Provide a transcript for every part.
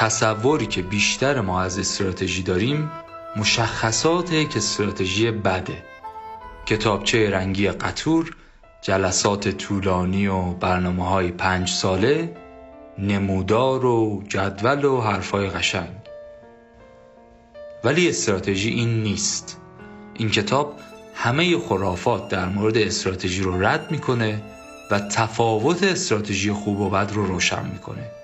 تصوری که بیشتر ما از استراتژی داریم مشخصات یک استراتژی بده. کتابچه رنگی قطور جلسات طولانی و برنامه های پنج ساله نمودار و جدول و حرفای قشنگ. ولی استراتژی این نیست. این کتاب همه خرافات در مورد استراتژی رو رد می‌کنه و تفاوت استراتژی خوب و بد رو روشن می‌کنه.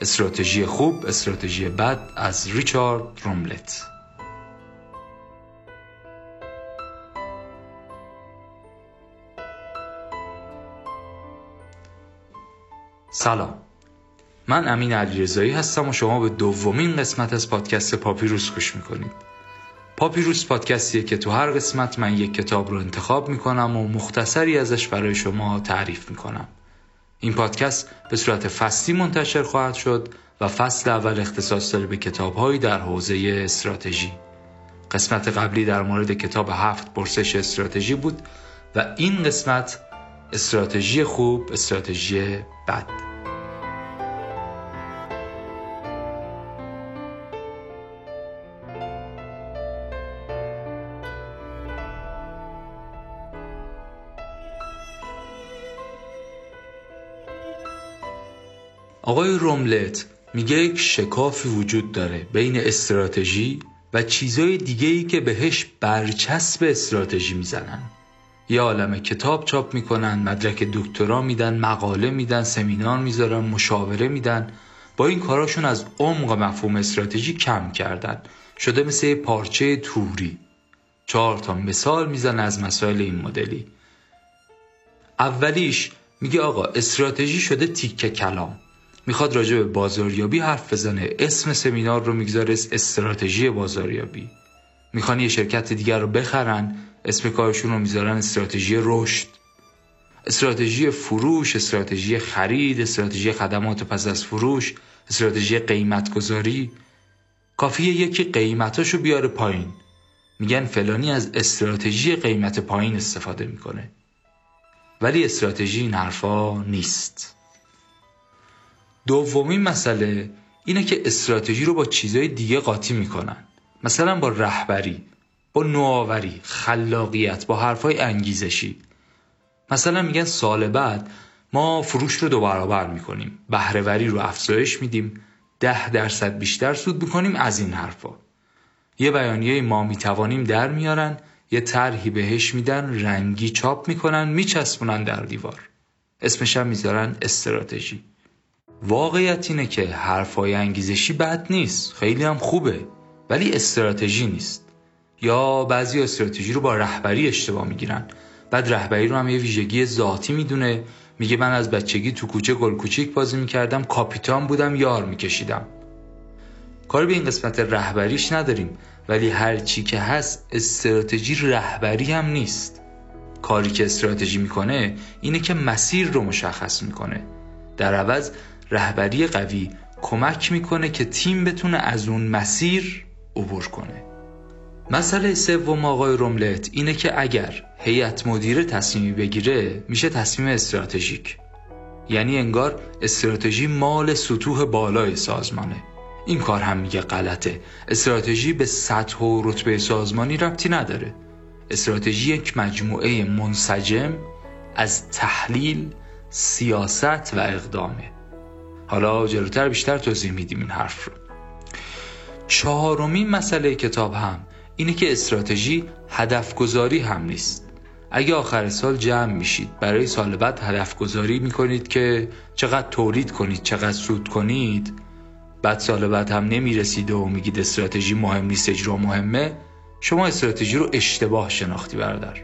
استراتژی خوب استراتژی بد از ریچارد روملت. سلام. من امین علیرضایی هستم و شما به دومین قسمت از پادکست پاپیروس گوش می‌کنید. پاپیروس پادکستیه که تو هر قسمت من یک کتاب رو انتخاب می‌کنم و مختصری ازش برای شما تعریف می‌کنم. این پادکست به صورت فصلی منتشر خواهد شد و فصل اول اختصاص داره به کتابهایی در حوزه استراتژی. قسمت قبلی در مورد کتاب هفت پرسش استراتژی بود و این قسمت استراتژی خوب استراتژی بد. آقای روملت میگه یک شکافی وجود داره بین استراتژی و چیزای دیگه ای که بهش برچسب استراتژی می‌زنن. یه عالم کتاب چاپ می‌کنن مدرک دکترا میدن مقاله میدن سمینار می‌ذارن مشاوره میدن. با این کاراشون از عمق مفهوم استراتژی کم کردن. شده مثل پارچه توری. چهار تا مثال میزن از مسائل این مدلی. اولیش میگه آقا استراتژی شده تیکه کلام. می‌خواد راجع به بازاریابی حرف بزنه. اسم سمینار رو می‌گذاره استراتژی بازاریابی. می‌خوان یه شرکت دیگر رو بخرن اسم کارشون رو می‌ذارن استراتژی رشد. استراتژی فروش استراتژی خرید استراتژی خدمات پس از فروش استراتژی قیمت گذاری کافیه یکی قیمتاشو بیاره پایین. میگن فلانی از استراتژی قیمت پایین استفاده می‌کنه. ولی استراتژی این حرفا نیست. دومین مسئله اینه که استراتژی رو با چیزهای دیگه قاطی می‌کنن. مثلا با رهبری با نوآوری خلاقیت با حرفای انگیزشی. مثلا میگن سال بعد ما فروش رو دو برابر می‌کنیم بهرهوری رو افزایش میدیم ده درصد بیشتر سود می‌کنیم از این حرفا. یه بیانیه ما می‌توانیم در میارن یه طرحی بهش میدن رنگی چاپ می‌کنن میچسبونن در دیوار. اسمش هم می‌ذارن استراتژی. واقعیت اینه که حرفای انگیزشی بد نیست خیلی هم خوبه ولی استراتژی نیست. یا بعضی استراتژی رو با رهبری اشتباه می‌گیرن. بعد رهبری رو هم یه ویژگی ذاتی می‌دونه. میگه من از بچگی تو کوچه گل کوچیک بازی می‌کردم کاپیتان بودم یار میکشیدم. کار به این قسمت رهبریش نداریم ولی هر چی که هست استراتژی رهبری هم نیست. کاری که استراتژی می‌کنه اینه که مسیر رو مشخص می‌کنه. در عوض رهبری قوی کمک می‌کنه که تیم بتونه از اون مسیر عبور کنه. مسئله سوم آقای روملت اینه که اگر هیئت مدیره تصمیمی بگیره میشه تصمیم استراتژیک. یعنی انگار استراتژی مال سطوح بالای سازمانه. این کار هم میگه غلطه. استراتژی به سطح و رتبه سازمانی ربطی نداره. استراتژی یک مجموعه منسجم از تحلیل سیاست و اقدامه. حالا جلوتر بیشتر توضیح میدیم این حرف رو. چهارمین مسئله کتاب هم اینه که استراتژی هدف گذاری هم نیست. اگه آخر سال جمع میشید برای سال بعد هدف گذاری می‌کنید که چقدر تولید کنید چقدر سود کنید بعد سال بعد هم نمی‌رسید و میگید استراتژی مهم نیست اجرا مهمه شما استراتژی رو اشتباه شناختی برادر.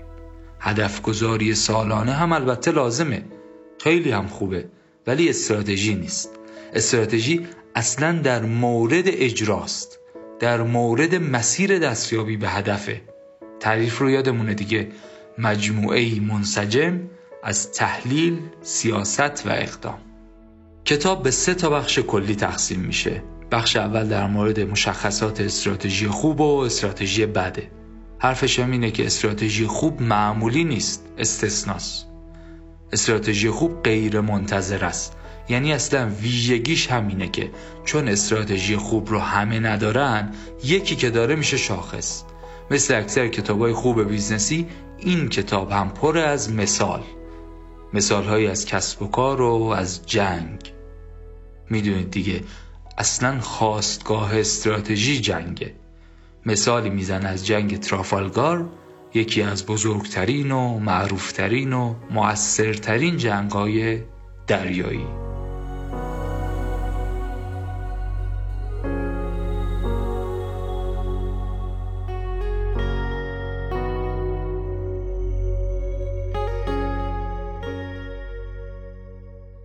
هدف گذاری سالانه هم البته لازمه. خیلی هم خوبه. ولی استراتژی نیست. استراتژی اصلا در مورد اجراست. در مورد مسیر دستیابی به هدفه. تعریف رو یادمونه دیگه. مجموعه منسجم از تحلیل، سیاست و اقدام. کتاب به سه تا بخش کلی تقسیم میشه. بخش اول در مورد مشخصات استراتژی خوب و استراتژی بده. حرفش هم اینه که استراتژی خوب معمولی نیست استثناست. استراتژی خوب غیر منتظر است. یعنی اصلا ویژگیش همینه که چون استراتژی خوب رو همه ندارن یکی که داره میشه شاخص. مثل اکثر کتاب های خوب بیزنسی این کتاب هم پر از مثاله. مثال های از کسب و کار و از جنگ. می‌دونید دیگه اصلا خاستگاه استراتژی جنگه. مثالی میزن از جنگ ترافالگار یکی از بزرگترین و معروفترین و مؤثرترین جنگ های دریایی.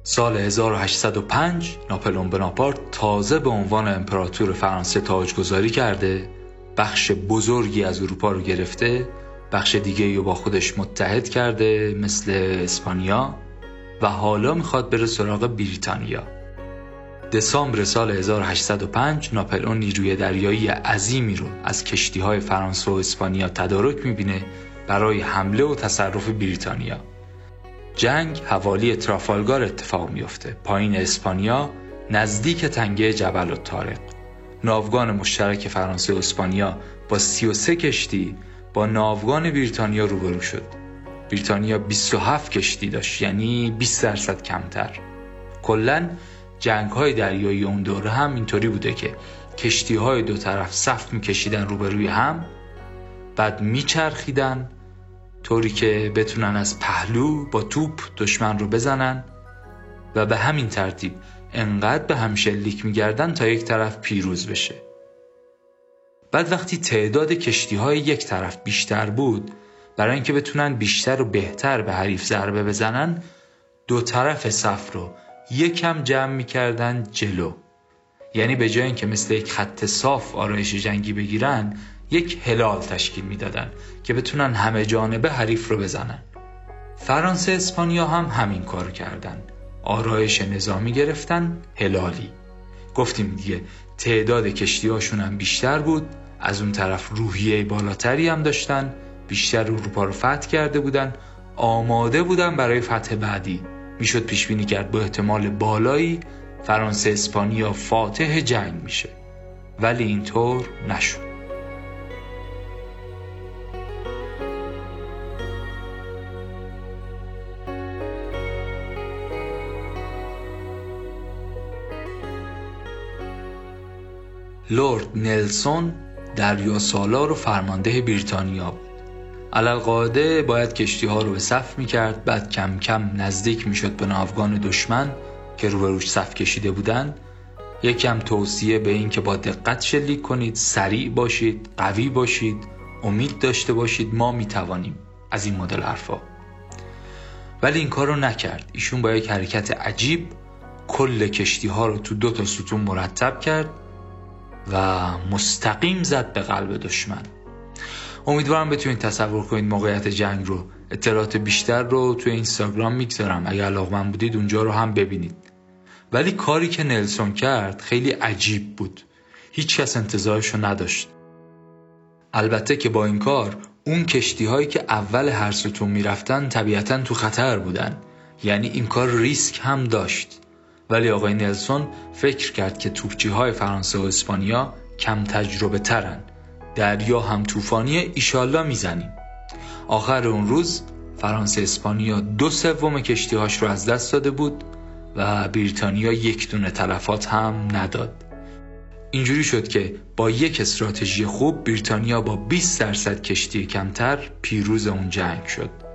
سال 1805 ناپلون بناپارت تازه به عنوان امپراتور فرانسه تاجگذاری کرده بخش بزرگی از اروپا رو گرفته بخش دیگه رو با خودش متحد کرده مثل اسپانیا. و حالا می‌خواد بره سراغ بریتانیا. دسامبر سال 1805 ناپلئون نیروی دریایی عظیمی رو از کشتی های فرانسه و اسپانیا تدارک می‌بینه برای حمله و تصرف بریتانیا. جنگ حوالی ترافالگار اتفاق میفته پایین اسپانیا نزدیک تنگه جبل الطارق ناوگان مشترک فرانسه و اسپانیا با 33 کشتی با ناوگان بریتانیا روبرو شد. بریتانیا 27 کشتی داشت یعنی 20 درصد کمتر. کلا جنگ های دریایی اون دوره هم اینطوری بوده که کشتی های دو طرف صف میکشیدن روبروی هم بعد میچرخیدن طوری که بتونن از پهلو با توپ دشمن رو بزنن و به همین ترتیب انقدر به هم شلیک میگردن تا یک طرف پیروز بشه. بعد وقتی تعداد کشتی های یک طرف بیشتر بود برای اینکه بتونن بیشتر و بهتر به حریف ضربه بزنن دو طرف صف رو یکم جمع می‌کردن جلو. یعنی به جای اینکه مثل یک خط صاف آرایش جنگی بگیرن یک هلال تشکیل می‌دادن که بتونن همه جانبه حریف رو بزنن. فرانسه اسپانیا هم همین کار کردن. آرایش نظامی گرفتن هلالی. گفتیم دیگه تعداد کشتی هاشون هم بیشتر بود. از اون طرف روحیه بالاتری هم داشتن. بیشتر اروپا رو فتح کرده بودن. آماده بودن برای فتح بعدی. می‌شد پیش بینی کرد با احتمال بالایی فرانسه اسپانیا فاتح جنگ میشه. ولی اینطور نشد. لورد نلسون دریا سالار و فرمانده بریتانیا بود. علالقاعده باید کشتی ها رو به صف می کرد بعد کم کم نزدیک می شد به ناوگان دشمن که روبروش صف کشیده بودن. یکم توصیه به این که با دقت شلیک کنید سریع باشید قوی باشید امید داشته باشید ما می توانیم از این مدل حرفا. ولی این کار رو نکرد. ایشون با یک حرکت عجیب کل کشتی ها رو تو دو تا ستون مرتب کرد. و مستقیم زد به قلب دشمن. امیدوارم بتونید تصور کنید موقعیت جنگ رو اطلاعات بیشتر رو توی اینستاگرام می‌گذارم. اگر علاقمند بودید اونجا رو هم ببینید. ولی کاری که نلسون کرد خیلی عجیب بود. هیچ کس انتظارش رو نداشت. البته که با این کار اون کشتی هایی که اول هر ستون می‌رفتن طبیعتا تو خطر بودن. یعنی این کار ریسک هم داشت. ولی آقای نلسون فکر کرد که توپچی های فرانسه و اسپانیا کم تجربه ترن دریا هم طوفانی ایشالله می‌زنیم. آخر اون روز فرانسه اسپانیا دو سوم کشتیهاش رو از دست داده بود و بریتانیا یک دونه تلفات هم نداد. اینجوری شد که با یک استراتژی خوب بریتانیا با 20 درصد کشتی کمتر پیروز اون جنگ شد.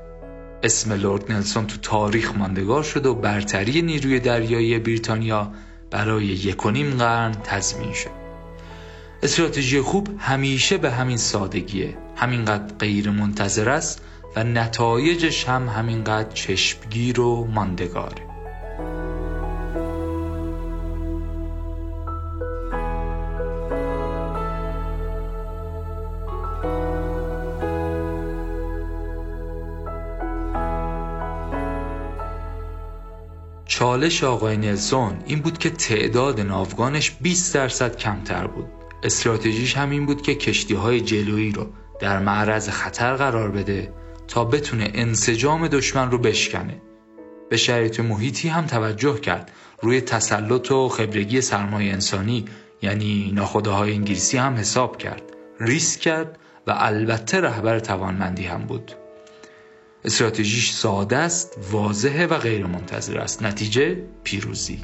اسم لورد نلسون تو تاریخ ماندگار شد و برتری نیروی دریایی بریتانیا برای یکونیم قرن تضمین شد. استراتژی خوب همیشه به همین سادگیه. همینقدر غیر منتظر است و نتایجش هم همینقدر چشمگیر و ماندگاره. چالش آقای نلسون این بود که تعداد ناوگانش 20 درصد کمتر بود. استراتژیش همین بود که کشتی های جلویی رو در معرض خطر قرار بده تا بتونه انسجام دشمن رو بشکنه. به شرایط محیطی هم توجه کرد. روی تسلط و خبرگی سرمایه انسانی یعنی ناخداهای انگلیسی هم حساب کرد. ریسک کرد و البته رهبر توانمندی هم بود. استراتژیش ساده است واضحه و غیر منتظر است. نتیجه پیروزی.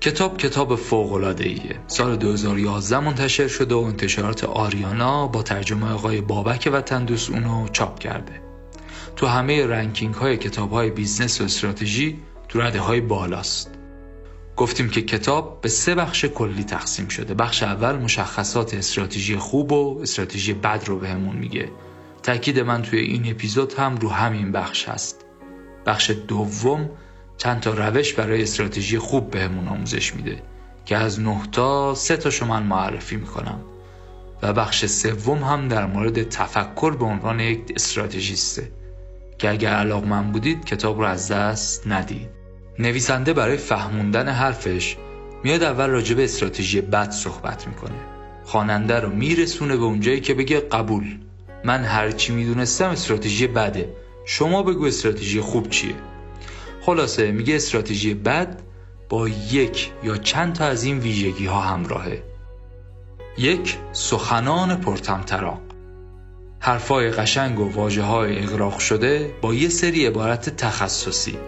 کتاب کتاب فوق ایه سال 2011 منتشر شده و انتشارات آریانا با ترجمه آقای بابک و تندوس اونو چاپ کرده. تو همه ranking های کتاب های بیزنس و استراتژی تو رده های بالاست. گفتیم که کتاب به سه بخش کلی تقسیم شده. بخش اول مشخصات استراتژی خوب و استراتژی بد رو بهمون میگه. تاکید من توی این اپیزود هم رو همین بخش هست. بخش دوم چند تا روش برای استراتژی خوب بهمون آموزش میده که از نه تا سه تاشو من معرفی می‌کنم. و بخش سوم هم در مورد تفکر به عنوان یک استراتژیسته. که اگر من بودید کتاب رو از دست ندید. نویسنده برای فهموندن حرفش میاد اول راجع به استراتژی بد صحبت می‌کنه. خواننده رو میرسونه به اونجایی که بگه قبول. من هرچی می‌دونستم استراتژی بده. شما بگو استراتژی خوب چیه. خلاصه میگه استراتژی بد با یک یا چند تا از این ویژگی ها همراهه. یک سخنان پرتمطراق حرفای قشنگ و واجه های اغراق شده با یه سری عبارت تخصصی.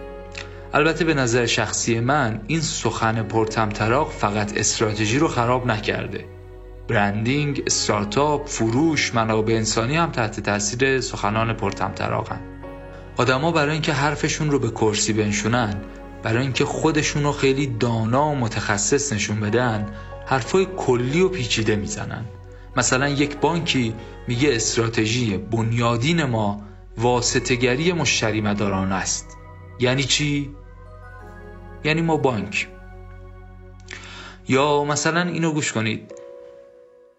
البته به نظر شخصی من این سخن پرتمطراق فقط استراتژی رو خراب نکرده. برندینگ، استارتاپ، فروش، منابع انسانی هم تحت تاثیر سخنان پرتمطراقن. آدما برای اینکه حرفشون رو به کرسی بنشونن برای اینکه خودشون رو خیلی دانا و متخصص نشون بدن حرفای کلی و پیچیده می‌زنن. مثلا یک بانکی میگه استراتژی بنیادین ما واسطگری مشتری مداران است. یعنی چی؟ یعنی ما بانک. یا مثلا اینو گوش کنید.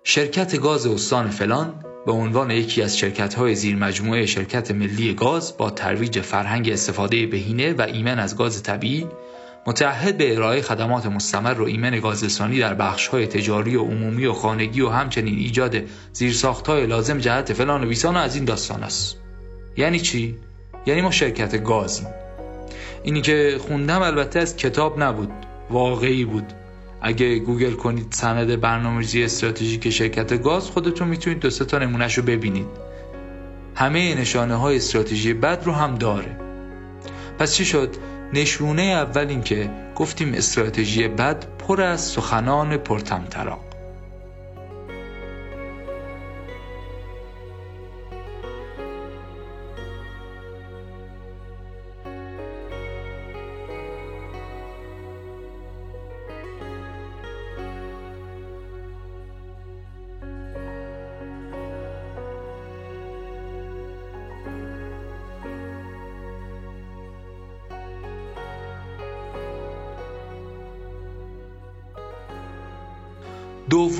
شرکت گاز استان فلان به عنوان یکی از شرکت های زیر مجموعه شرکت ملی گاز با ترویج فرهنگ استفاده بهینه و ایمن از گاز طبیعی متعهد به ارائه خدمات مستمر و ایمن گازرسانی در بخش های تجاری و عمومی و خانگی و همچنین ایجاد زیرساخت های لازم جهت فلان و بیسان و از این داستان است. یعنی چی؟ یعنی ما شرکت گازیم اینی که خوندم البته از کتاب نبود واقعی بود. اگه گوگل کنید سند برنامه‌ریزی استراتژیک شرکت گاز خودتون می‌تونید دو تا نمونهش رو ببینید. همه نشانه های استراتژی بد رو هم داره. پس چی شد؟ نشونه اول این که گفتیم استراتژی بد پر از سخنان پرتمطراق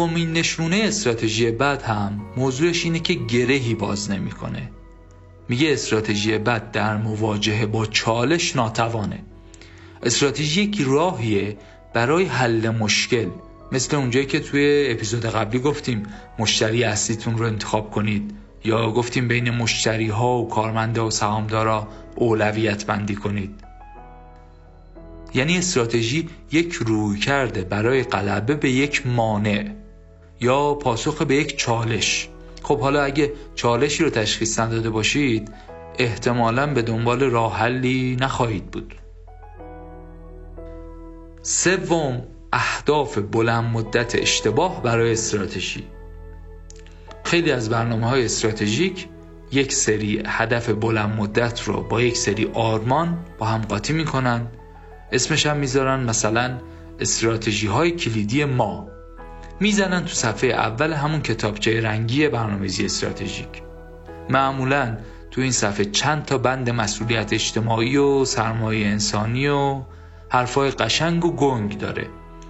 دومین نشونه استراتژی بد هم موضوعش اینه که گرهی باز نمی‌کنه. میگه استراتژی بد در مواجهه با چالش ناتوانه. استراتژی یک راهیه برای حل مشکل مثل اونجایی که توی اپیزود قبلی گفتیم مشتری اصلیتون رو انتخاب کنید یا گفتیم بین مشتری ها و کارمنده و سهامدارا اولویت بندی کنید یعنی استراتژی یک روی کرده برای غلبه به یک مانع یا پاسخ به یک چالش. خب حالا اگه چالشی رو تشخیص نداده باشید احتمالا به دنبال راه حلی نخواهید بود. سوم اهداف بلند مدت اشتباه برای استراتژی. خیلی از برنامه های استراتژیک یک سری هدف بلند مدت رو با یک سری آرمان با هم قاطی می‌کنن. اسمش هم می‌ذارن مثلا استراتژی های کلیدی ما. می‌زنن تو صفحه اول همون کتابچه رنگی برنامه‌ریزی استراتژیک. معمولا تو این صفحه چند تا بند مسئولیت اجتماعی و سرمایه انسانی و حرفای قشنگ و گنگ داره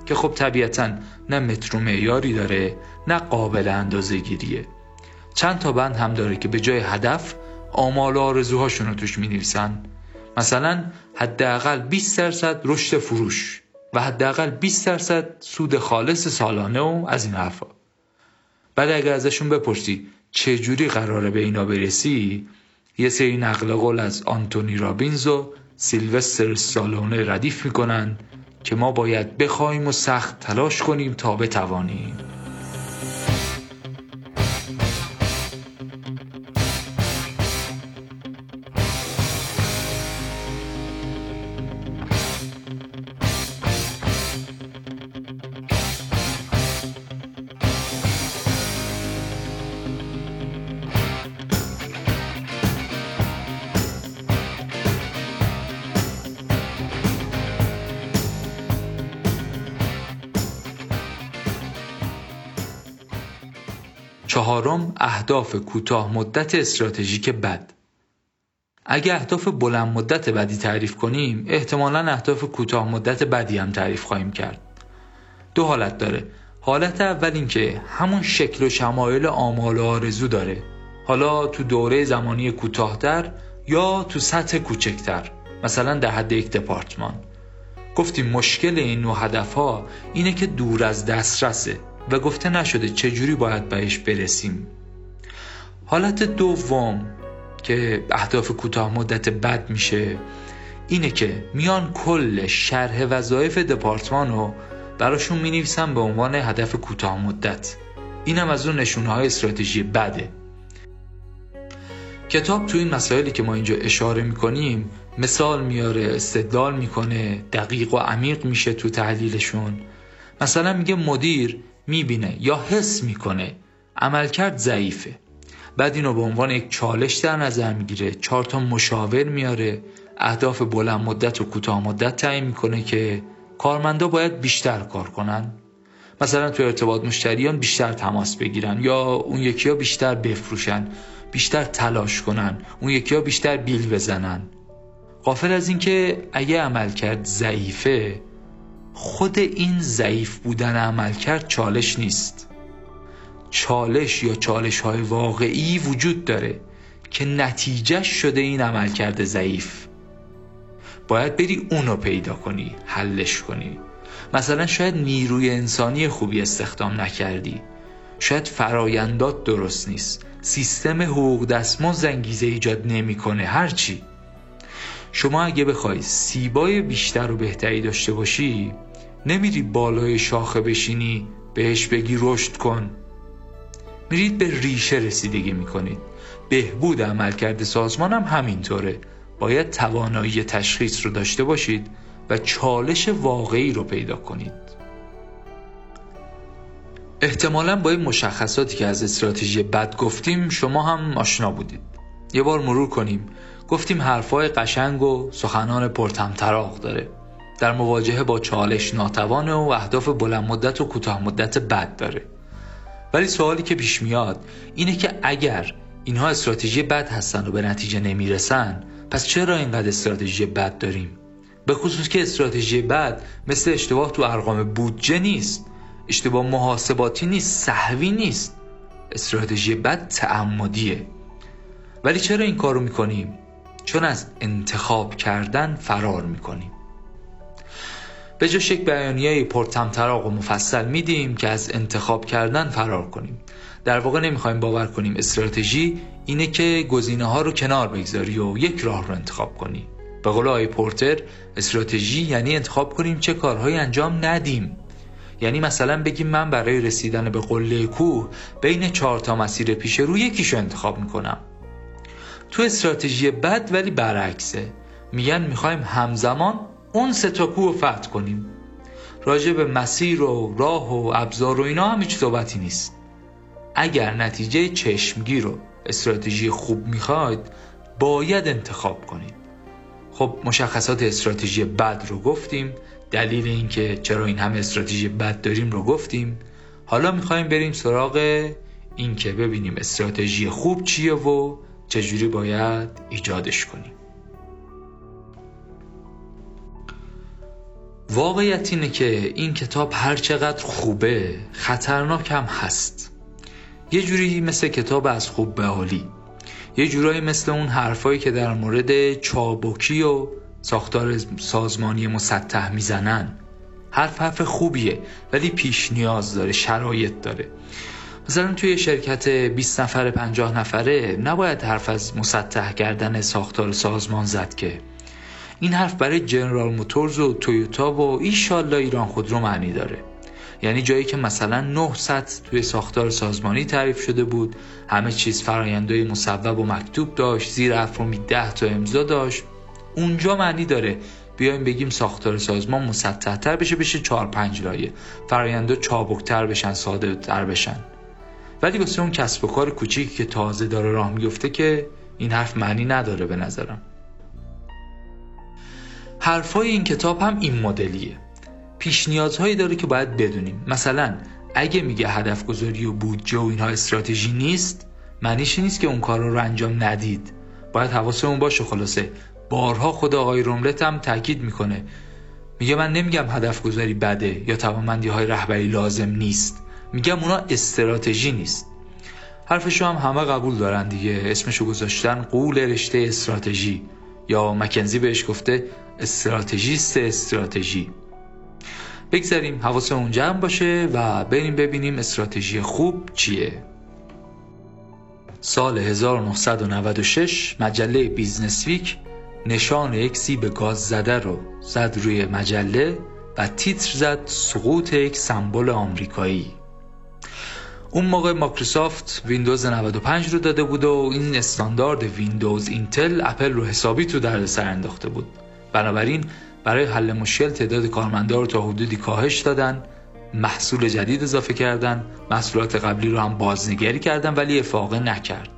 که خب طبیعتا نه متر و معیاری داره نه قابل اندازه گیریه چند تا بند هم داره که به جای هدف آمال و آرزوهاشون رو توش می نویسن مثلا حداقل 20 درصد رشد فروش. و حداقل 20 درصد سود خالص سالانه و از این حرفا. بعد اگر ازشون بپرسی چجوری قراره به اینا برسی یه سری نقل قول از آنتونی رابینز و سیلوستر سالونه ردیف می‌کنن که ما باید بخوایم و سخت تلاش کنیم تا بتوانیم. اهداف کوتاه مدت استراتژیک بد. اگه اهداف بلند مدت بدی تعریف کنیم احتمالا اهداف کوتاه مدت بدی هم تعریف خواهیم کرد. دو حالت داره. حالت اول اینکه همون شکل و شمایل آمال و آرزو داره. حالا تو دوره زمانی کوتاهتر یا تو سطح کوچکتر مثلا در حد یک دپارتمان. گفتیم مشکل این نوع هدف اینه که دور از دسترسه و گفته نشده چجوری باید بهش برسیم. حالت دوم که اهداف کوتاه مدت بد میشه اینه که میان کل شرح وظایف دپارتمان رو براشون می‌نویسن به عنوان هدف کوتاه مدت. اینم از اون نشونه های استراتژی بده. کتاب تو این مسائلی که ما اینجا اشاره می‌کنیم مثال میاره استدلال می‌کنه دقیق و عمیق میشه تو تحلیلشون. مثلا میگه مدیر می‌بینه یا حس می‌کنه عملکرد ضعیفه. بعد اینو به عنوان یک چالش در نظر می‌گیره. چهار تا مشاور میاره. اهداف بلند مدت و کوتاه مدت تعیین می‌کنه که کارمندا باید بیشتر کار کنن. مثلا تو ارتباط مشتریان بیشتر تماس بگیرن یا اون یکی ها بیشتر بفروشن بیشتر تلاش کنن اون یکی ها بیشتر بیل بزنن. قافل از اینکه اگه عملکرد ضعیفه خود این ضعیف بودن عمل کرد چالش نیست. چالش یا چالش های واقعی وجود داره که نتیجه شده این عمل کرده ضعیف. باید بری اونو پیدا کنی حلش کنی. مثلا شاید نیروی انسانی خوبی استخدام نکردی. شاید فرایندات درست نیست. سیستم حقوق دستمزد زنگیزه ایجاد نمی‌کنه هرچی. شما اگه بخوای سیبای بیشتر و بهتری داشته باشی نمیری بالای شاخه بشینی بهش بگی رشد کن. میرید به ریشه رسیدگی می‌کنید. بهبود عملکرد سازمان هم همینطوره. باید توانایی تشخیص رو داشته باشید و چالش واقعی رو پیدا کنید. احتمالا با این مشخصاتی که از استراتژی بد گفتیم شما هم آشنا بودید. یه بار مرور کنیم. گفتیم حرفای قشنگ و سخنان پرتمطراق داره. در مواجهه با چالش ناتوانه و اهداف بلند مدت و کوتاه مدت بد داره. ولی سوالی که پیش میاد اینه که اگر اینها استراتژی بد هستن و به نتیجه نمی‌رسن پس چرا اینقدر استراتژی بد داریم؟ به خصوص که استراتژی بد مثل اشتباه تو ارقام بودجه نیست اشتباه محاسباتی نیست صحوی نیست. استراتژی بد تعمدیه. ولی چرا این کارو می‌کنیم؟ چون از انتخاب کردن فرار می‌کنیم. به جاش یک بیانیه پرتمطراق و مفصل میدیم که از انتخاب کردن فرار کنیم. در واقع نمی‌خوایم باور کنیم. استراتژی اینه که گزینه ها رو کنار بگذاری و یک راه رو انتخاب کنی. به قول آقای پورتر استراتژی یعنی انتخاب کنیم چه کارهایی انجام ندیم. یعنی مثلا بگیم من برای رسیدن به قله کوه بین چهار تا مسیر پیش رو یکیشو انتخاب می‌کنم. تو استراتژی بد ولی برعکسه. میگن می‌خوایم همزمان اون سه تا کوه فتح کنیم. راجع به مسیر و راه و ابزار و اینا هم هیچ صحبتی نیست. اگر نتیجه چشمگیر و استراتژی خوب می‌خواید باید انتخاب کنید. خب مشخصات استراتژی بد رو گفتیم. دلیل اینکه چرا این همه استراتژی بد داریم رو گفتیم. حالا می‌خوایم بریم سراغ اینکه ببینیم استراتژی خوب چیه و چجوری باید ایجادش کنیم. واقعیت اینه که این کتاب هر چقدر خوبه خطرناک هم هست. یه جوری مثل کتاب از خوب به عالی. یه جورایی مثل اون حرفایی که در مورد چابکی و ساختار سازمانی مسطح می‌زنن. حرف حرف خوبیه ولی پیش نیاز داره شرایط داره. مثلا توی شرکت 20 نفره 50 نفره نباید حرف از مسطح کردن ساختار سازمان زد که این حرف برای جنرال موتورز و تویوتا و ایشالله ایران خودرو معنی داره. یعنی جایی که مثلا 900 توی ساختار سازمانی تعریف شده بود همه چیز فرایندهای مصوب و مکتوب داشت زیر افرومی 10 تا امضا داشت. اونجا معنی داره. بیایم بگیم ساختار سازمان مسطح تر بشه بشه 4 5 لایه. فرآیندها چابکتر بشن ساده تر بشن. ولی واسه اون کسب و کار کوچیکی که تازه داره راه میفته که این حرف معنی نداره به نظرم. حرفای این کتاب هم این مدلیه. پیش نیازهایی داره که باید بدونیم. مثلا اگه میگه هدف گذاری و بودجه و اینها استراتژی نیست معنیش نیست که اون کار رو انجام ندید. باید حواسمون باشه خلاصه. بارها خود آقای روملت هم تاکید می‌کنه. میگه من نمیگم هدف گذاری بده یا توانمندی های رهبری لازم نیست. میگم اونا استراتژی نیست. حرفشو هم همه قبول دارن دیگه. اسمشو گذاشتن قول رشته استراتژی. یا مکنزی بهش گفته استراتژیست استراتژی. بگذاریم حواسمون جمع باشه و بریم ببینیم استراتژی خوب چیه. سال 1996 مجله بیزنس ویک نشان یک سیب گاز زده رو زد روی مجله و تیتر زد سقوط یک سمبل آمریکایی. اون موقع مایکروسافت ویندوز 95 رو داده بود و این استاندارد ویندوز اینتل اپل رو حسابی تو درد سر انداخته بود. بنابراین برای حل مشکل تعداد کارمندا رو تا حدودی کاهش دادن محصول جدید اضافه کردن محصولات قبلی رو هم بازنگری کردن ولی افاقه نکرد.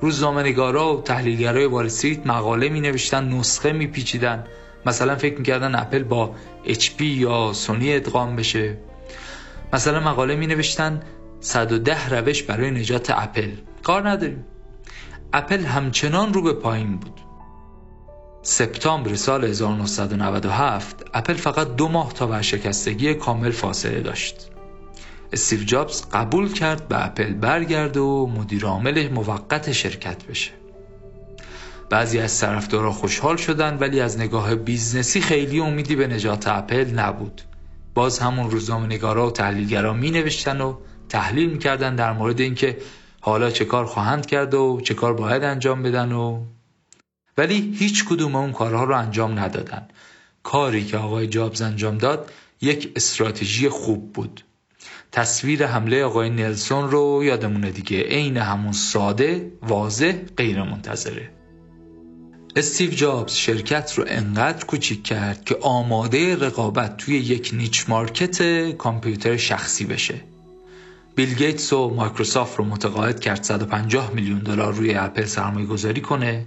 روزنامه‌نگارا و تحلیلگرای وال استریت مقاله می نوشتن نسخه می پیچیدن مثلا فکر می‌کردن اپل با HP یا سونی ادغام بشه. مثلا مقاله می نوشتن 110 روش برای نجات اپل. کار نداریم. اپل همچنان رو به پایین بود. سپتامبر سال 1997 اپل فقط دو ماه تا ورشکستگی کامل فاصله داشت. استیو جابز قبول کرد به اپل برگرده و مدیر عامل موقت شرکت بشه. بعضی از طرفدارا خوشحال شدن ولی از نگاه بیزنسی خیلی امیدی به نجات اپل نبود. باز همون روزنامه نگارا و تحلیلگرا می نوشتن و تحلیل می‌کردن در مورد اینکه حالا چه کار خواهند کرد و چه کار باید انجام بدن و ولی هیچ کدوم اون کارها رو انجام ندادن. کاری که آقای جابز انجام داد یک استراتژی خوب بود. تصویر حمله آقای نلسون رو یادمونه دیگه. عین همون ساده واضح غیر منتظره استیو جابز شرکت رو انقدر کوچیک کرد که آماده رقابت توی یک niche market کامپیوتر شخصی بشه. بیل گیتس و مایکروسافت رو متقاعد کرد. 150 میلیون دلار روی اپل سرمایه گذاری کنه.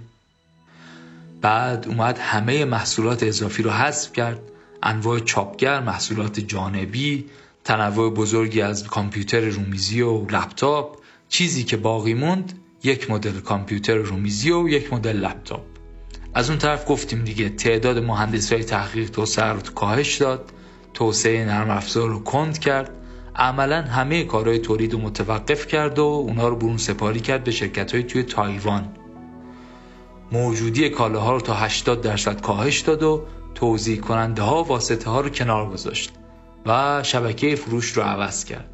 بعد اومد همه محصولات اضافی رو حذف کرد. انواع چاپگر محصولات جانبی تنوع بزرگی از کامپیوتر رومیزی و لپتاپ. چیزی که باقی موند یک مدل کامپیوتر رومیزی و یک مدل لپتاپ. از اون طرف گفتیم دیگه تعداد مهندس های تحقیق توسعه رو کاهش داد. توسعه نرم افزار رو کند کرد. عملا همه کارهای تولید رو متوقف کرد و اونا رو برون سپاری کرد به شرکت های توی تایوان. موجودی کالاها رو تا 80 درصد کاهش داد و توضیح کننده ها واسطه ها رو کنار گذاشت و شبکه فروش رو عوض کرد.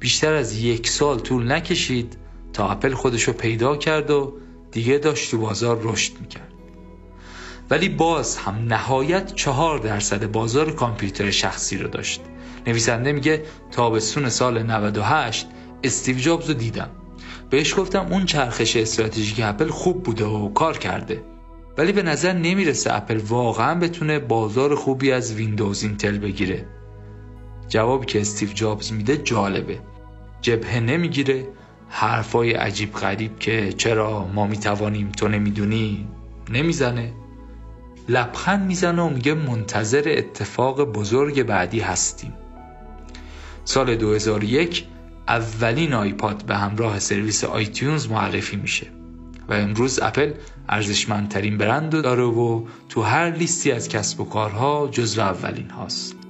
بیشتر از یک سال طول نکشید تا اپل خودش رو پیدا کرد و دیگه داشت تو بازار رشد می‌کرد. ولی باز هم نهایت چهار درصد بازار کامپیوتر شخصی رو داشت. نویسنده میگه تابستون سال 98 استیو جابز رو دیدم. بهش گفتم اون چرخش استراتژیک اپل خوب بوده و کار کرده. ولی به نظر نمی‌رسه اپل واقعا بتونه بازار خوبی از ویندوز اینتل بگیره. جوابی که استیو جابز میده جالبه. جبهه نمی‌گیره. حرفای عجیب غریب که چرا ما می‌توانیم تو نمی‌دونی نمی‌زنه. لبخند می‌زنه و میگه منتظر اتفاق بزرگ بعدی هستیم. سال 2001 اولین آیپاد به همراه سرویس آیتیونز معرفی میشه و امروز اپل ارزشمندترین برند داره و تو هر لیستی از کسب و کارها جزو اولین هاست.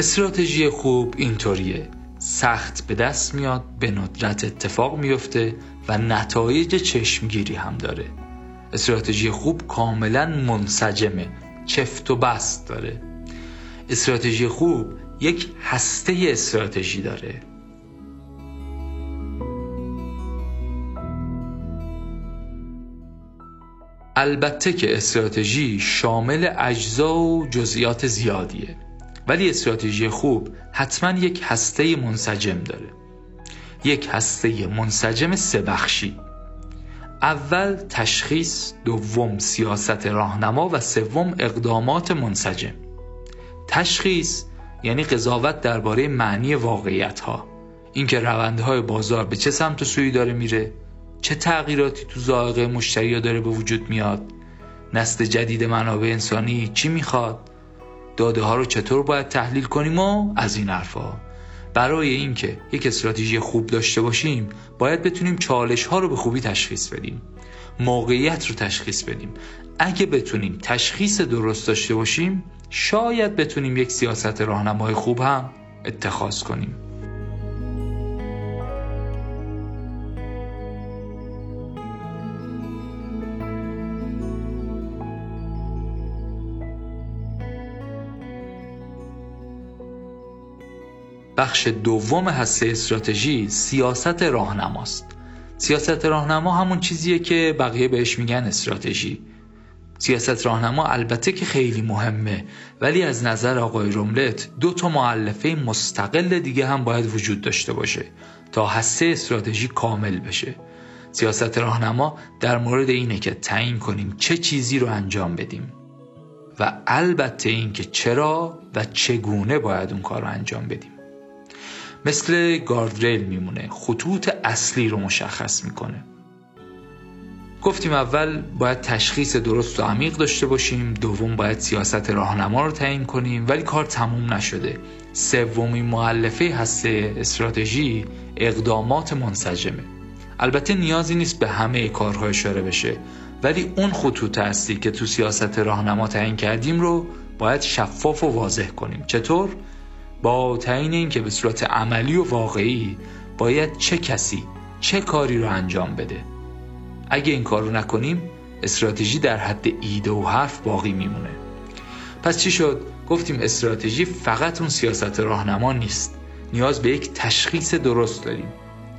استراتژی خوب اینطوریه. سخت به دست میاد به ندرت اتفاق میفته و نتایج چشمگیری هم داره. استراتژی خوب کاملا منسجمه چفت و بست داره. استراتژی خوب یک هسته استراتژی داره. البته که استراتژی شامل اجزا و جزئیات زیادیه. ولی استراتژی خوب حتما یک هسته منسجم داره. یک هسته منسجم سه بخشی. اول تشخیص دوم سیاست راهنما و سوم اقدامات منسجم. تشخیص یعنی قضاوت درباره معنی واقعیت ها اینکه روندهای بازار به چه سمت و سوی داره میره چه تغییراتی تو ذائقه مشتری داره به وجود میاد نسل جدید منابع انسانی چی می‌خواد داده ها رو چطور باید تحلیل کنیم و از این حرفا. برای اینکه یک استراتژی خوب داشته باشیم باید بتونیم چالش ها رو به خوبی تشخیص بدیم. موقعیت رو تشخیص بدیم. اگه بتونیم تشخیص درست داشته باشیم شاید بتونیم یک سیاست راهنمای خوب هم اتخاذ کنیم. بخش دوم هسته استراتژی سیاست راهنماست. سیاست راهنما همون چیزیه که بقیه بهش میگن استراتژی. سیاست راهنما البته که خیلی مهمه ولی از نظر آقای روملت دو تا معلفه مستقل دیگه هم باید وجود داشته باشه تا هسته استراتژی کامل بشه. سیاست راهنما در مورد اینه که تعیین کنیم چه چیزی رو انجام بدیم و البته اینکه چرا و چگونه باید اون کار رو انجام بدیم. مثل گاردریل میمونه. خطوط اصلی رو مشخص می‌کنه. گفتیم اول باید تشخیص درست و عمیق داشته باشیم. دوم باید سیاست راهنما رو تعیین کنیم. ولی کار تموم نشده. سومین معلفه هسته استراتژی اقدامات منسجمه. البته نیازی نیست به همه کارها اشاره بشه. ولی اون خطوط اصلی که تو سیاست راهنما تعیین کردیم رو باید شفاف و واضح کنیم. چطور؟ با تعیین اینکه به صورت عملی و واقعی باید چه کسی چه کاری رو انجام بده. اگه این کار رو نکنیم استراتژی در حد ایده و حرف باقی میمونه. پس چی شد؟ گفتیم استراتژی فقط اون سیاست راهنما نیست. نیاز به یک تشخیص درست داریم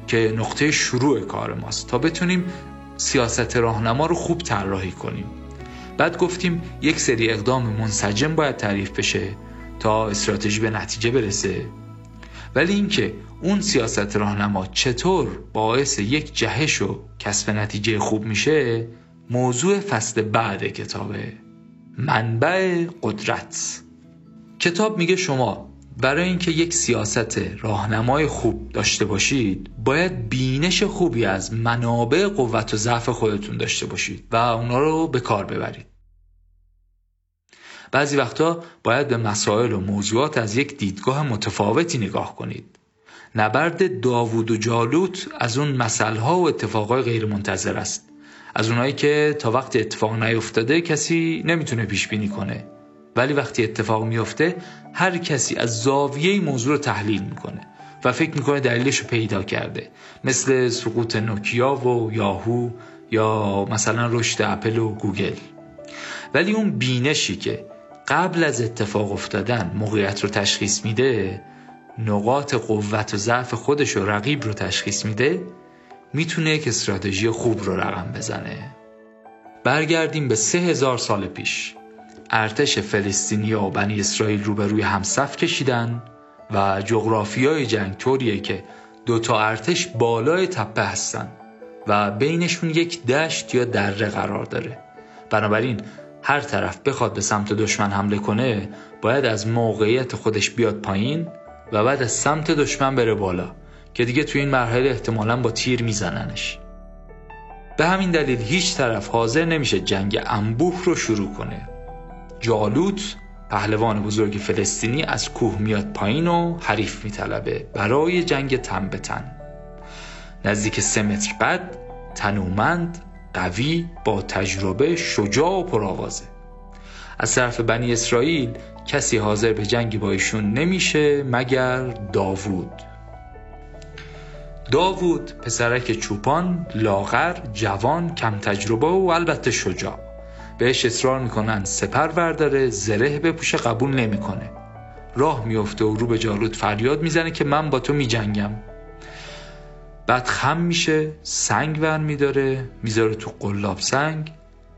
که نقطه شروع کار ماست تا بتونیم سیاست راهنما رو خوب طراحی کنیم. بعد گفتیم یک سری اقدام منسجم باید تعریف بشه. تا استراتژی به نتیجه برسه. ولی اینکه اون سیاست راهنما چطور باعث یک جهش و کسب نتیجه خوب میشه موضوع فصل بعد کتابه. منبع قدرت. کتاب میگه شما برای اینکه یک سیاست راهنمای خوب داشته باشید باید بینش خوبی از منابع قوت و ضعف خودتون داشته باشید و اونا رو به کار ببرید. بعضی وقتا باید به مسائل و موضوعات از یک دیدگاه متفاوتی نگاه کنید. نبرد داوود و جالوت از اون مسئله و اتفاقای غیر منتظر است. از اونایی که تا وقت اتفاق نیفتاده کسی نمی‌تونه پیش بینی کنه. ولی وقتی اتفاق میفته هر کسی از زاویه موضوع رو تحلیل می‌کنه و فکر می‌کنه دلیلش رو پیدا کرده. مثل سقوط نوکیا و یاهو یا مثلا رشد اپل و گوگل. ولی اون بینشی که قبل از اتفاق افتادن موقعیت رو تشخیص میده نقاط قوت و ضعف خودش و رقیب رو تشخیص میده می‌تونه یک استراتژی خوب رو رقم بزنه. برگردیم به سه هزار سال پیش. ارتش فلسطینی و بنی اسرائیل روبروی همصف کشیدن و جغرافیای جنگ طوریه که دو تا ارتش بالای تپه هستن و بینشون یک دشت یا دره قرار داره. بنابراین هر طرف بخواد به سمت دشمن حمله کنه باید از موقعیت خودش بیاد پایین و بعد از سمت دشمن بره بالا که دیگه تو این مرحله احتمالا با تیر میزننش. به همین دلیل هیچ طرف حاضر نمیشه جنگ انبوه رو شروع کنه. جالوت پهلوان بزرگ فلسطینی از کوه میاد پایین و حریف میطلبه برای جنگ تن به تن. نزدیک سه متر قد تنومند قوی با تجربه شجاع و پرآوازه از طرف بنی اسرائیل کسی حاضر به جنگی با ایشون نمیشه مگر داوود. داوود پسرک چوپان لاغر جوان کم تجربه و البته شجاع. بهش اصرار می‌کنن سپر ورداره زره بپوشه قبول نمی‌کنه. راه میفته و رو به جالوت فریاد می‌زنه که من با تو میجنگم. بعد خم میشه سنگ ور میداره می‌ذاره تو قلاب سنگ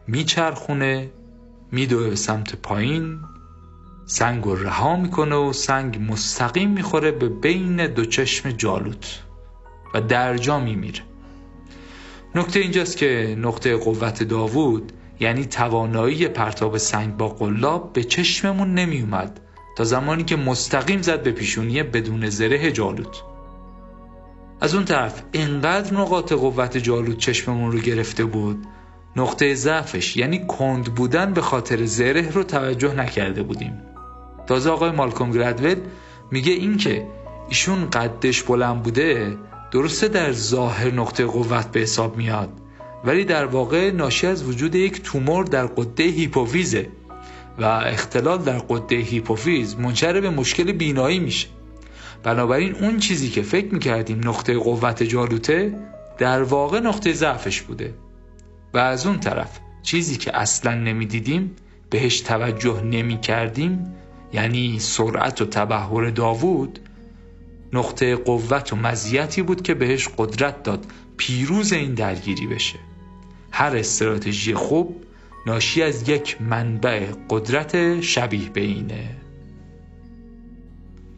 میچرخونه میدوه به سمت پایین سنگ رها می‌کنه و سنگ مستقیم می‌خوره به بین دو چشم جالوت و درجا میمیره. نکته اینجاست که نقطه قوت داوود یعنی توانایی پرتاب سنگ با قلاب به چشممون نمیومد تا زمانی که مستقیم زد به پیشونی بدون زره جالوت. از اون طرف اینقدر نقاط قوت جالوت چشممون رو گرفته بود. نقطه ضعفش یعنی کند بودن به خاطر زره رو توجه نکرده بودیم. تازه آقای مالکوم گردول میگه اینکه ایشون قدش بلند بوده درسته در ظاهر نقطه قوت به حساب میاد ولی در واقع ناشی از وجود یک تومور در قده هیپوفیزه و اختلال در قده هیپوفیز منجر به مشکل بینایی میشه. بنابراین اون چیزی که فکر می‌کردیم نقطه قوت جالوته در واقع نقطه ضعفش بوده. و از اون طرف چیزی که اصلا نمی‌دیدیم بهش توجه نمی کردیم یعنی سرعت و تبهر داوود نقطه قوت و مزیتی بود که بهش قدرت داد پیروز این درگیری بشه. هر استراتژی خوب ناشی از یک منبع قدرت شبیه به اینه.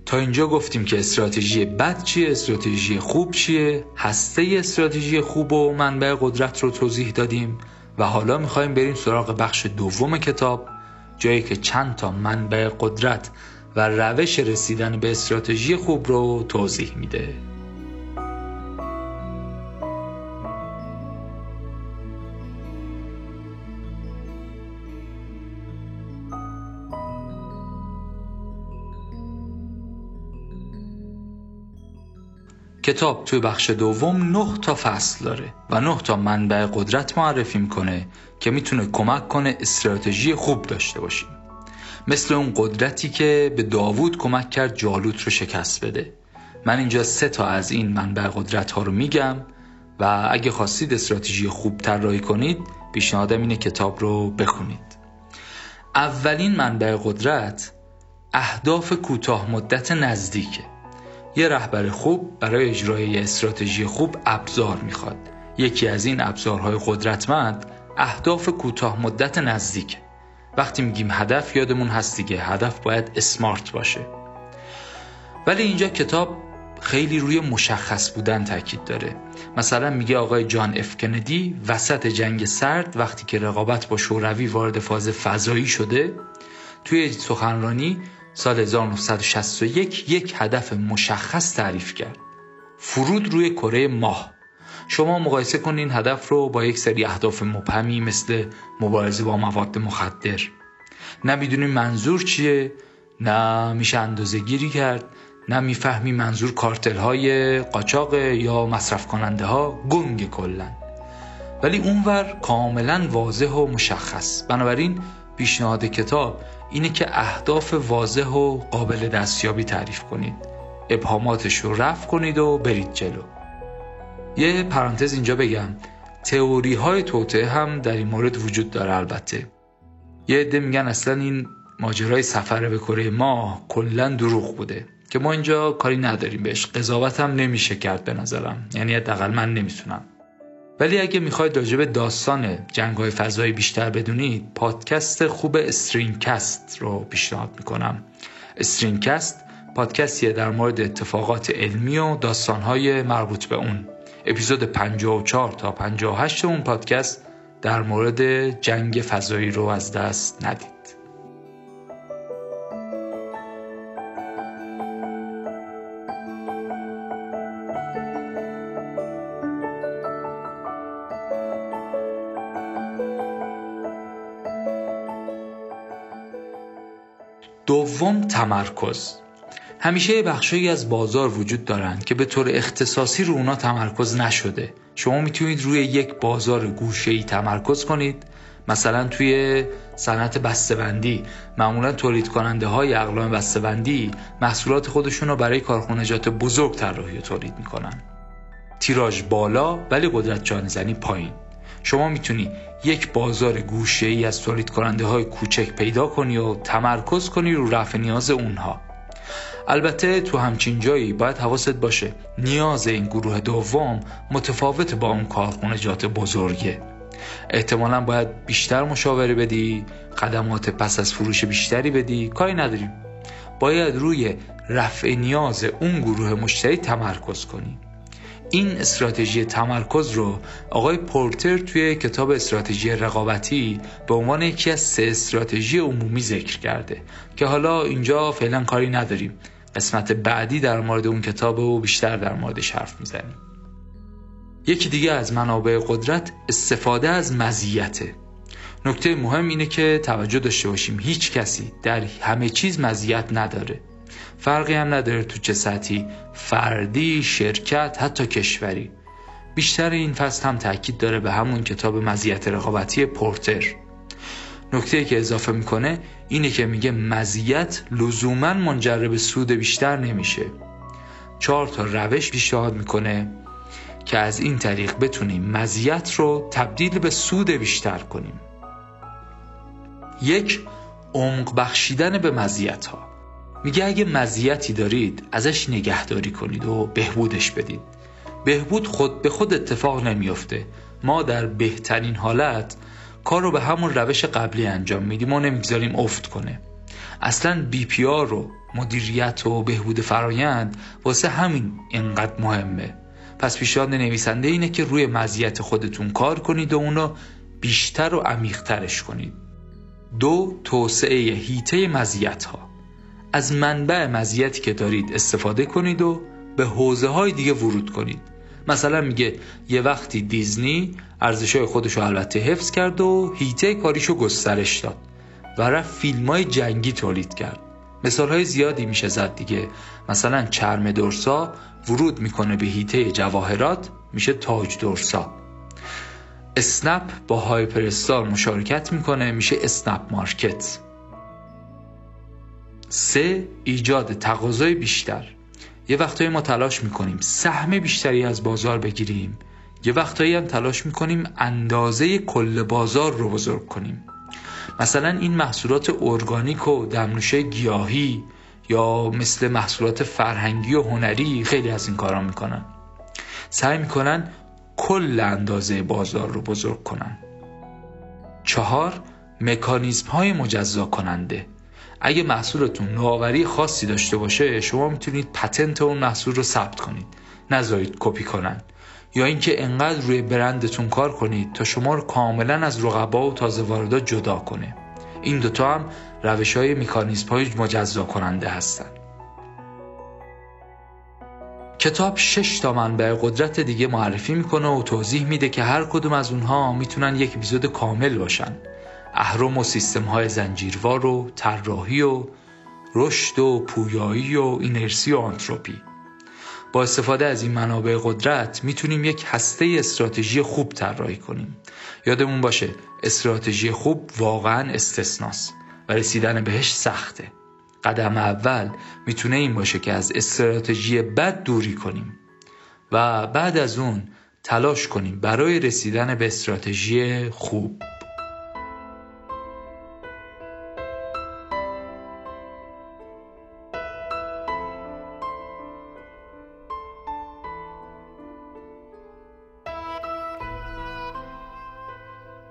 تا اینجا گفتیم که استراتژی بد چیه استراتژی خوب چیه؟ هسته استراتژی خوب و منبع قدرت رو توضیح دادیم و حالا می‌خوایم بریم سراغ بخش دوم کتاب جایی که چند تا منبع قدرت و روش رسیدن به استراتژی خوب رو توضیح میده. کتاب توی بخش دوم نه تا فصل داره و نه تا منبع قدرت معرفی می‌کنه که می‌تونه کمک کنه استراتژی خوب داشته باشیم. مثل اون قدرتی که به داوود کمک کرد جالوت رو شکست بده. من اینجا سه تا از این منبع قدرت ها رو میگم و اگه خواستید استراتژی خوب طراحی کنید پیشنهادم اینه کتاب رو بخونید. اولین منبع قدرت اهداف کوتاه مدت نزدیکه. یه رهبر خوب برای اجرای استراتژی خوب ابزار می‌خواد. یکی از این ابزارهای قدرتمند اهداف کوتاه مدت نزدیک وقتی میگیم هدف یادمون هست دیگه. هدف باید اسمارت باشه. ولی اینجا کتاب خیلی روی مشخص بودن تاکید داره. مثلا میگه آقای جان اف کندی وسط جنگ سرد وقتی که رقابت با شوروی وارد فاز فضایی شده توی سخنرانی سال 1961 یک هدف مشخص تعریف کرد. فرود روی کره ماه. شما مقایسه کنید این هدف رو با یک سری اهداف مبهمی مثل مبارزه با مواد مخدر. نه می‌دونی منظور چیه نه میشه اندازه گیری کرد نه می‌فهمی منظور کارتل های قاچاق یا مصرف کننده ها گنگ کلن ولی اونور کاملا واضح و مشخص. بنابراین پیشنهاد کتاب اینه که اهداف واضح و قابل دستیابی تعریف کنید. ابهاماتش رو رفع کنید و برید جلو. یه پرانتز اینجا بگم. تئوری های توطعه هم در این مورد وجود داره البته. یه عده میگن اصلا این ماجرای سفر به کره ما کلا دروغ بوده. که ما اینجا کاری نداریم. بهش قضاوت هم نمیشه کرد به نظرم. یعنی حداقل من نمی‌تونم. ولی اگه می‌خواید به داستان جنگ های فضایی بیشتر بدونید پادکست خوب استرینکست رو پیشنهاد می‌کنم. استرینکست پادکستیه در مورد اتفاقات علمی و داستانهای مربوط به اون. اپیزود 54 تا 58 اون پادکست در مورد جنگ فضایی رو از دست ندید. تمرکز. همیشه بخشی از بازار وجود دارند که به طور اختصاصی رو اونا تمرکز نشده. شما می‌تونید روی یک بازار گوشه ای تمرکز کنید. مثلا توی صنعت بسته‌بندی. معمولا تولید کننده های اقلام بسته‌بندی محصولات خودشون رو برای کارخونجات بزرگ طراحی و تولید می‌کنن. تیراژ بالا ولی قدرت جانزنی پایین. شما می‌تونی یک بازار گوشه ای از تولید کننده های کوچک پیدا کنی و تمرکز کنی رو رفع نیاز اونها. البته تو همچین جایی باید حواست باشه نیاز این گروه دوم متفاوت با اون کارخونجات بزرگه. احتمالا باید بیشتر مشاوره بدی خدمات پس از فروش بیشتری بدی کاری نداریم. باید روی رفع نیاز اون گروه مشتری تمرکز کنی. این استراتژی تمرکز رو آقای پورتر توی کتاب استراتژی رقابتی به عنوان یکی از سه استراتژی عمومی ذکر کرده که حالا اینجا فعلا کاری نداریم. قسمت بعدی در مورد اون کتاب و بیشتر در موردش حرف می‌زنیم. یکی دیگه از منابع قدرت استفاده از مزیته نکته مهم اینه که توجه داشته باشیم هیچ کسی در همه چیز مزیت نداره. فرقی هم نداره تو چه سطحی. فردی، شرکت، حتی کشوری. بیشتر این فصل هم تاکید داره به همون کتاب مزیت رقابتی پورتر. نکته که اضافه می‌کنه اینه که میگه مزیت لزوما منجر به سود بیشتر نمیشه. چهار تا روش پیشنهاد می‌کنه که از این طریق بتونیم مزیت رو تبدیل به سود بیشتر کنیم. یک عمق بخشیدن به مزیت ها میگه اگه مزیتی دارید ازش نگهداری کنید و بهبودش بدید. بهبود خود به خود اتفاق نمیافته. ما در بهترین حالت کار رو به همون روش قبلی انجام میدیم و نمی‌گذاریم افت کنه. اصلا بی پی آر رو مدیریت و بهبود فرایند واسه همین اینقدر مهمه. پس پیشنهاد نویسنده اینه که روی مزیت خودتون کار کنید و اونو بیشتر و عمیقترش کنید. دو توسعه هیته مزیت ها از منبع مزیتی که دارید استفاده کنید و به حوزه های دیگه ورود کنید. مثلا میگه یه وقتی دیزنی ارزش های خودشو البته حفظ کرد و هیته کاریشو گسترش داد و رفت فیلم های جنگی تولید کرد. مثال های زیادی میشه زد دیگه. مثلا چرم دورسا ورود می‌کنه به هیته جواهرات میشه تاج دورسا. اسنپ با هایپر مشارکت می‌کنه میشه اسنپ مارکت. سه ایجاد تقاضای بیشتر. یه وقتایی ما تلاش می‌کنیم سهم بیشتری از بازار بگیریم. یه وقتایی هم تلاش می‌کنیم اندازه کل بازار رو بزرگ کنیم. مثلا این محصولات ارگانیک و دمنوشه گیاهی یا مثل محصولات فرهنگی و هنری خیلی از این کارا می‌کنن. سعی می‌کنن کل اندازه بازار رو بزرگ کنن. چهار مکانیزم های مجزا کننده اگه محصولتون نوآوری خاصی داشته باشه شما می‌تونید پتنت اون محصول رو ثبت کنید. نذارید کپی کنن. یا اینکه انقدر روی برندتون کار کنید تا شما رو کاملا از رقبا و تازه واردات جدا کنه. این دوتا هم روش های میکانیزم های مجزا کننده هستن. کتاب شش تا منبع قدرت دیگه معرفی می‌کنه و توضیح میده که هر کدوم از اونها می‌تونن یک اپیزود کامل باشن. اهرم و سیستم های زنجیروار و طراحی و رشد و پویایی و اینرسی و آنتروپی. با استفاده از این منابع قدرت می‌تونیم یک هسته استراتژی خوب طراحی کنیم. یادمون باشه استراتژی خوب واقعا استثناست و رسیدن بهش سخته. قدم اول می‌تونه این باشه که از استراتژی بد دوری کنیم و بعد از اون تلاش کنیم برای رسیدن به استراتژی خوب.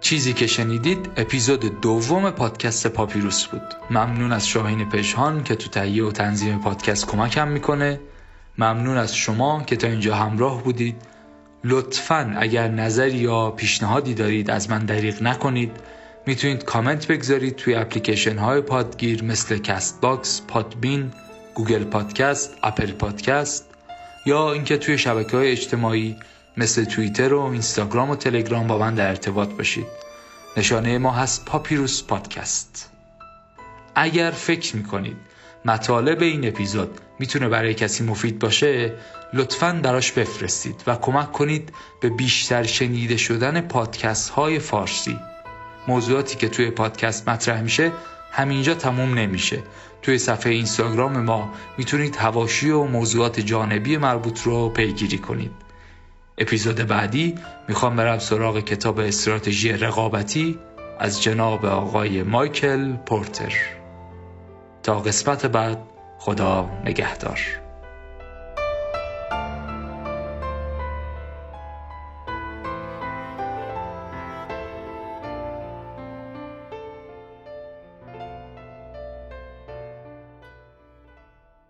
چیزی که شنیدید اپیزود دوم پادکست پاپیروس بود. ممنون از شاهین پژهان که تو تهیه و تنظیم پادکست کمکم می‌کنه. ممنون از شما که تا اینجا همراه بودید. لطفا اگر نظری یا پیشنهادی دارید از من دریغ نکنید. می‌تونید کامنت بگذارید توی اپلیکیشن های پادگیر مثل کست باکس، پادبین، گوگل پادکست، اپل پادکست یا اینکه توی شبکه های اجتماعی مثل توییتر و اینستاگرام و تلگرام با من در ارتباط باشید. نشانی ما هست پاپیروس پادکست. اگر فکر می‌کنید مطالب این اپیزود می‌تونه برای کسی مفید باشه لطفا براش بفرستید و کمک کنید به بیشتر شنیده شدن پادکست های فارسی. موضوعاتی که توی پادکست مطرح میشه همینجا تموم نمیشه. توی صفحه اینستاگرام ما می‌تونید هواشی و موضوعات جانبی مربوط رو پیگیری کنید. اپیزود بعدی می‌خوام برم سراغ کتاب استراتژی رقابتی از جناب آقای مایکل پورتر. تا قسمت بعد خدا نگهدار.